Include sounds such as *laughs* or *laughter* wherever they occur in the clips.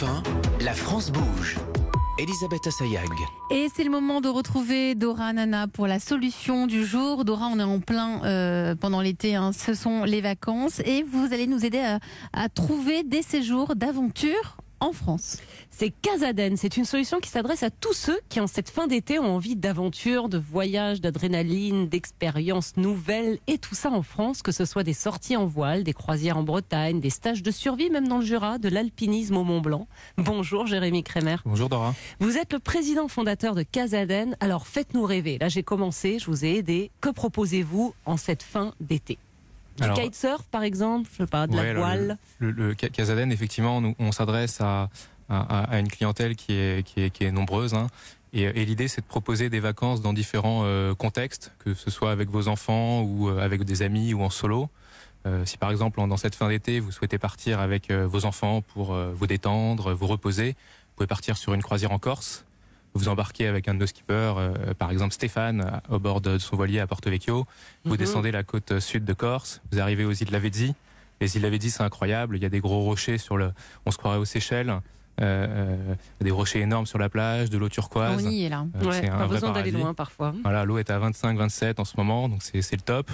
Europe 1, la France bouge. Elisabeth Assayag. Et c'est le moment de retrouver Dora Nana pour la solution du jour. Dora, on est en plein euh, pendant l'été, hein. ce sont les vacances et vous allez nous aider à, à trouver des séjours d'aventure en France. C'est Casaden. C'est une solution qui s'adresse à tous ceux qui, en cette fin d'été, ont envie d'aventure, de voyage, d'adrénaline, d'expériences nouvelles et tout ça en France, que ce soit des sorties en voile, des croisières en Bretagne, des stages de survie, même dans le Jura, de l'alpinisme au Mont Blanc. Bonjour Jérémy Crémer. Bonjour Dora. Vous êtes le président fondateur de Casaden. Alors faites-nous rêver. Là, j'ai commencé, je vous ai aidé. Que proposez-vous en cette fin d'été? Du Alors- kitesurf, par exemple, je sais pas, de Ouais, la voile. Le, le, le Ca- Casaden, effectivement, nous, on s'adresse à, à, à une clientèle qui est, qui est, qui est nombreuse. hein. Et, et l'idée, c'est de proposer des vacances dans différents euh, contextes, que ce soit avec vos enfants ou euh, avec des amis ou en solo. Euh, si par exemple, dans cette fin d'été, vous souhaitez partir avec euh, vos enfants pour vous détendre, vous reposer, vous pouvez partir sur une croisière en Corse. Vous embarquez avec un de nos skippers, euh, par exemple Stéphane, au bord de son voilier à Porto Vecchio. Vous Mhm. descendez la côte sud de Corse, vous arrivez aux îles Lavezzi. Les îles Lavezzi, c'est incroyable. Il y a des gros rochers sur le. On se croirait aux Seychelles. Euh, euh, des rochers énormes sur la plage, de l'eau turquoise. On y est là. Euh, Ouais, c'est un pas besoin d'aller loin parfois. Voilà, l'eau est à 25-27 en ce moment, donc c'est le top.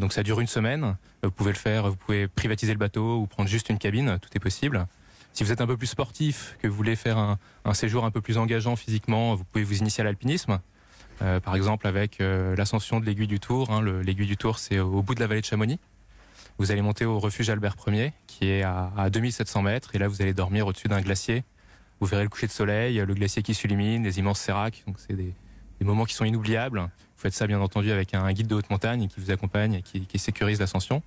Donc ça dure une semaine. Vous pouvez le faire, vous pouvez privatiser le bateau ou prendre juste une cabine, tout est possible. Si vous êtes un peu plus sportif, que vous voulez faire un, séjour un peu plus engageant physiquement, vous pouvez vous initier à l'alpinisme. Euh, par exemple avec euh, l'ascension de l'aiguille du Tour. hein. Le- l'aiguille du Tour, c'est au bout de la vallée de Chamonix. Vous allez monter au refuge Albert Ier, qui est à, à 2700 mètres, et là vous allez dormir au-dessus d'un glacier. Vous verrez le coucher de soleil, le glacier qui s'illumine, les immenses séracs. Donc c'est des, moments qui sont inoubliables. Vous faites ça bien entendu avec un guide de haute montagne qui vous accompagne et qui, qui sécurise l'ascension.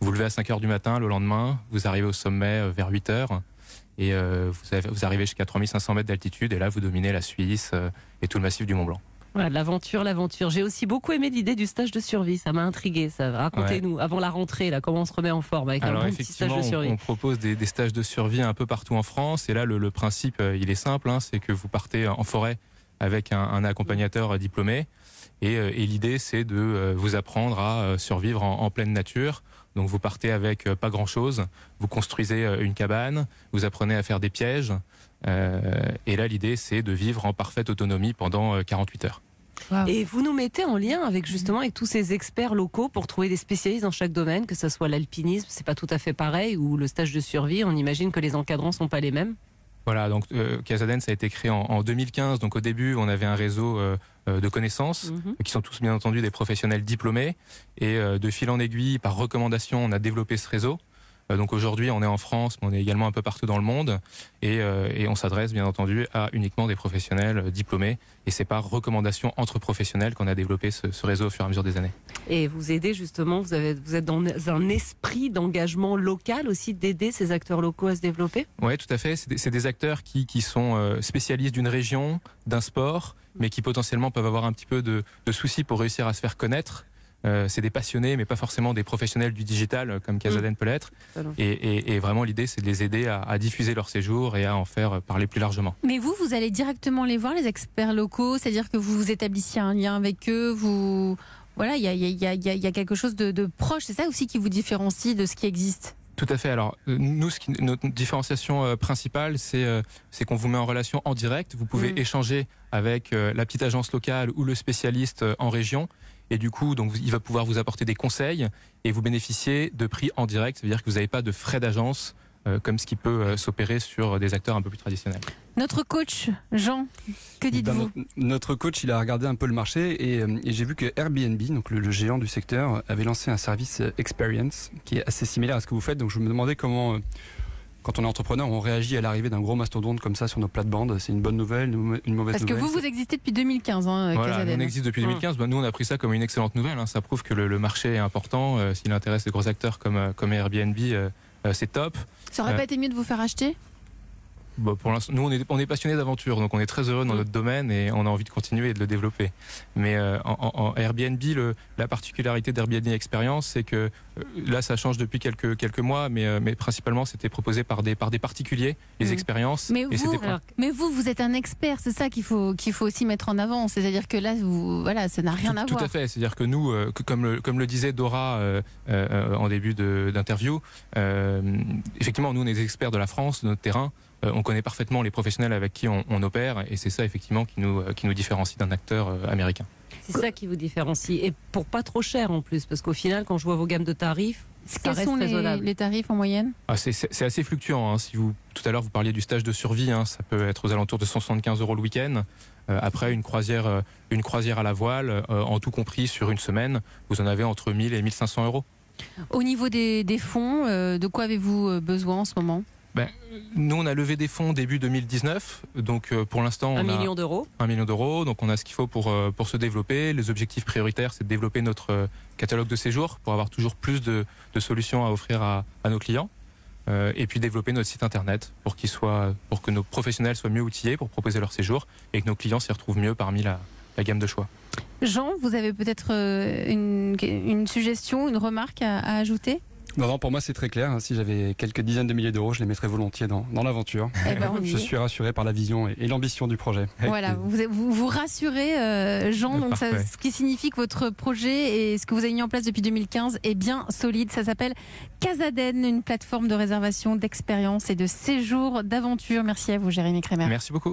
Vous vous levez à 5 heures du matin le lendemain, vous arrivez au sommet euh, vers 8 heures et euh, vous, avez- vous arrivez jusqu'à 3500 mètres d'altitude et là vous dominez la Suisse euh, et tout le massif du Mont Blanc. Voilà, l'aventure, l'aventure. J'ai aussi beaucoup aimé l'idée du stage de survie. Ça m'a intrigué. Ça, racontez-nous avant la rentrée, là, comment on se remet en forme avec Alors un bon petit stage de survie. on propose des, des stages de survie un peu partout en France et là le, le principe euh, il est simple, hein, c'est que vous partez en forêt avec un, un accompagnateur diplômé et, et l'idée c'est de vous apprendre à survivre en, en pleine nature. Donc vous partez avec euh, pas grand chose, vous construisez euh, une cabane, vous apprenez à faire des pièges euh, et là l'idée c'est de vivre en parfaite autonomie pendant euh, 48 heures. Et vous nous mettez en lien avec justement avec tous ces experts locaux pour trouver des spécialistes dans chaque domaine, que ce soit l'alpinisme, c'est pas tout à fait pareil, ou le stage de survie. On imagine que les encadrants sont pas les mêmes. Voilà, donc euh, Casaden, ça a été créé en, en 2015. Donc au début, on avait un réseau euh, euh, de connaissances Mhm. qui sont tous bien entendu des professionnels diplômés. Et euh, de fil en aiguille, par recommandation, on a développé ce réseau. Euh, donc aujourd'hui, on est en France, mais on est également un peu partout dans le monde. Et, euh, et on s'adresse bien entendu à uniquement des professionnels euh, diplômés. Et c'est par recommandation entre professionnels qu'on a développé ce, ce réseau au fur et à mesure des années. Et vous aidez justement, vous, avez, vous êtes dans un esprit d'engagement local aussi, d'aider ces acteurs locaux à se développer? Oui, tout à fait. C'est des, acteurs qui, qui sont spécialistes d'une région, d'un sport, mais qui potentiellement peuvent avoir un petit peu de, de soucis pour réussir à se faire connaître. Euh, c'est des passionnés, mais pas forcément des professionnels du digital euh, comme Casaden peut l'être. Et, et- et vraiment, l'idée, c'est de les aider à, à diffuser leur séjour et à en faire euh, parler plus largement. Mais vous, vous allez directement les voir, les experts locaux, c'est-à-dire que vous vous établissiez un lien avec eux, vous... Voilà, il y a, y y y quelque chose de, de proche, c'est ça aussi qui vous différencie de ce qui existe? Tout à fait. Alors, nous, ce qui, notre différenciation euh, principale, c'est euh, c'est qu'on vous met en relation en direct. Vous pouvez Mm. échanger avec euh, la petite agence locale ou le spécialiste en région. Et du coup, donc, il va pouvoir vous apporter des conseils et vous bénéficiez de prix en direct. Ça veut dire que vous n'avez pas de frais d'agence euh, comme ce qui peut euh, s'opérer sur des acteurs un peu plus traditionnels. Notre coach, Jean, que Ben, dites-vous notre, notre coach, il a regardé un peu le marché et, euh, et j'ai vu que Airbnb, donc le, le géant du secteur, avait lancé un service euh, Experience qui est assez similaire à ce que vous faites. Donc je me demandais comment, euh, quand on est entrepreneur, on réagit à l'arrivée d'un gros mastodonte comme ça sur nos plates-bandes. C'est une bonne nouvelle, une mau- une mauvaise Parce que nouvelle vous, vous existez depuis 2015, hein, Voilà, Casaden. on existe depuis 2015. Ben, nous, on a pris ça comme une excellente nouvelle. hein. Ça prouve que le, le marché est important. Euh, S'il intéresse les gros acteurs comme, euh, comme Airbnb, euh, euh, c'est top. Ça aurait Euh, pas été mieux de vous faire acheter? Bon, pour l'instant, nous, on est, on est passionnés d'aventure, donc on est très heureux dans notre domaine et on a envie de continuer et de le développer. Mais euh, en, Airbnb, le, la particularité d'Airbnb Experience, c'est que euh, là, ça change depuis quelques, quelques mois, mais, euh, mais principalement, c'était proposé par des, par des particuliers, les Mm. expériences. Mais et vous, alors, Mais vous, vous êtes un expert, c'est ça qu'il faut, qu'il faut aussi mettre en avant. C'est-à-dire que là, vous, voilà, ça n'a rien tout, à tout voir. à fait. C'est-à-dire que nous, euh, que comme, le, comme le disait Dora euh, en début d'interview, effectivement, nous, on est experts de la France, de notre terrain. Euh, on connaît parfaitement les professionnels avec qui on, on opère et c'est ça effectivement qui nous, euh, qui nous différencie d'un acteur euh, américain. C'est ça qui vous différencie. Et pour pas trop cher en plus, parce qu'au final, quand je vois vos gammes de tarifs, Quels sont les, les tarifs en moyenne Ah, c'est- assez fluctuant. hein. Si vous, tout à l'heure, vous parliez du stage de survie, hein, ça peut être aux alentours de 175 euros le week-end. Euh, après, une croisière, euh, une croisière à la voile, euh, en tout compris sur une semaine, vous en avez entre 1000 et 1500 euros. Au niveau des, des fonds, euh, de quoi avez-vous besoin en ce moment? Nous, on a levé des fonds début 2019, donc euh, pour l'instant, on Un a million d'euros. un million d'euros, donc on a ce qu'il faut pour, euh, pour se développer. Les objectifs prioritaires, c'est de développer notre euh, catalogue de séjours pour avoir toujours plus de, de solutions à offrir à, à nos clients. Euh, et puis développer notre site internet pour qu'il soit, pour que nos professionnels soient mieux outillés pour proposer leur séjour et que nos clients s'y retrouvent mieux parmi la, la gamme de choix. Jean, vous avez peut-être une, une suggestion, une remarque à, à ajouter? Non, non, pour moi c'est très clair. Si j'avais quelques dizaines de milliers d'euros, je les mettrais volontiers dans, dans l'aventure. Eh ben, *laughs* Je suis rassuré par la vision et, et l'ambition du projet. *laughs* Voilà, vous, vous, vous rassurez euh, Jean, donc ça- ce qui signifie que votre projet et ce que vous avez mis en place depuis 2015 est bien solide. Ça s'appelle Casaden, une plateforme de réservation, d'expérience et de séjour d'aventure. Merci à vous, Jérémy Crémer. Merci beaucoup.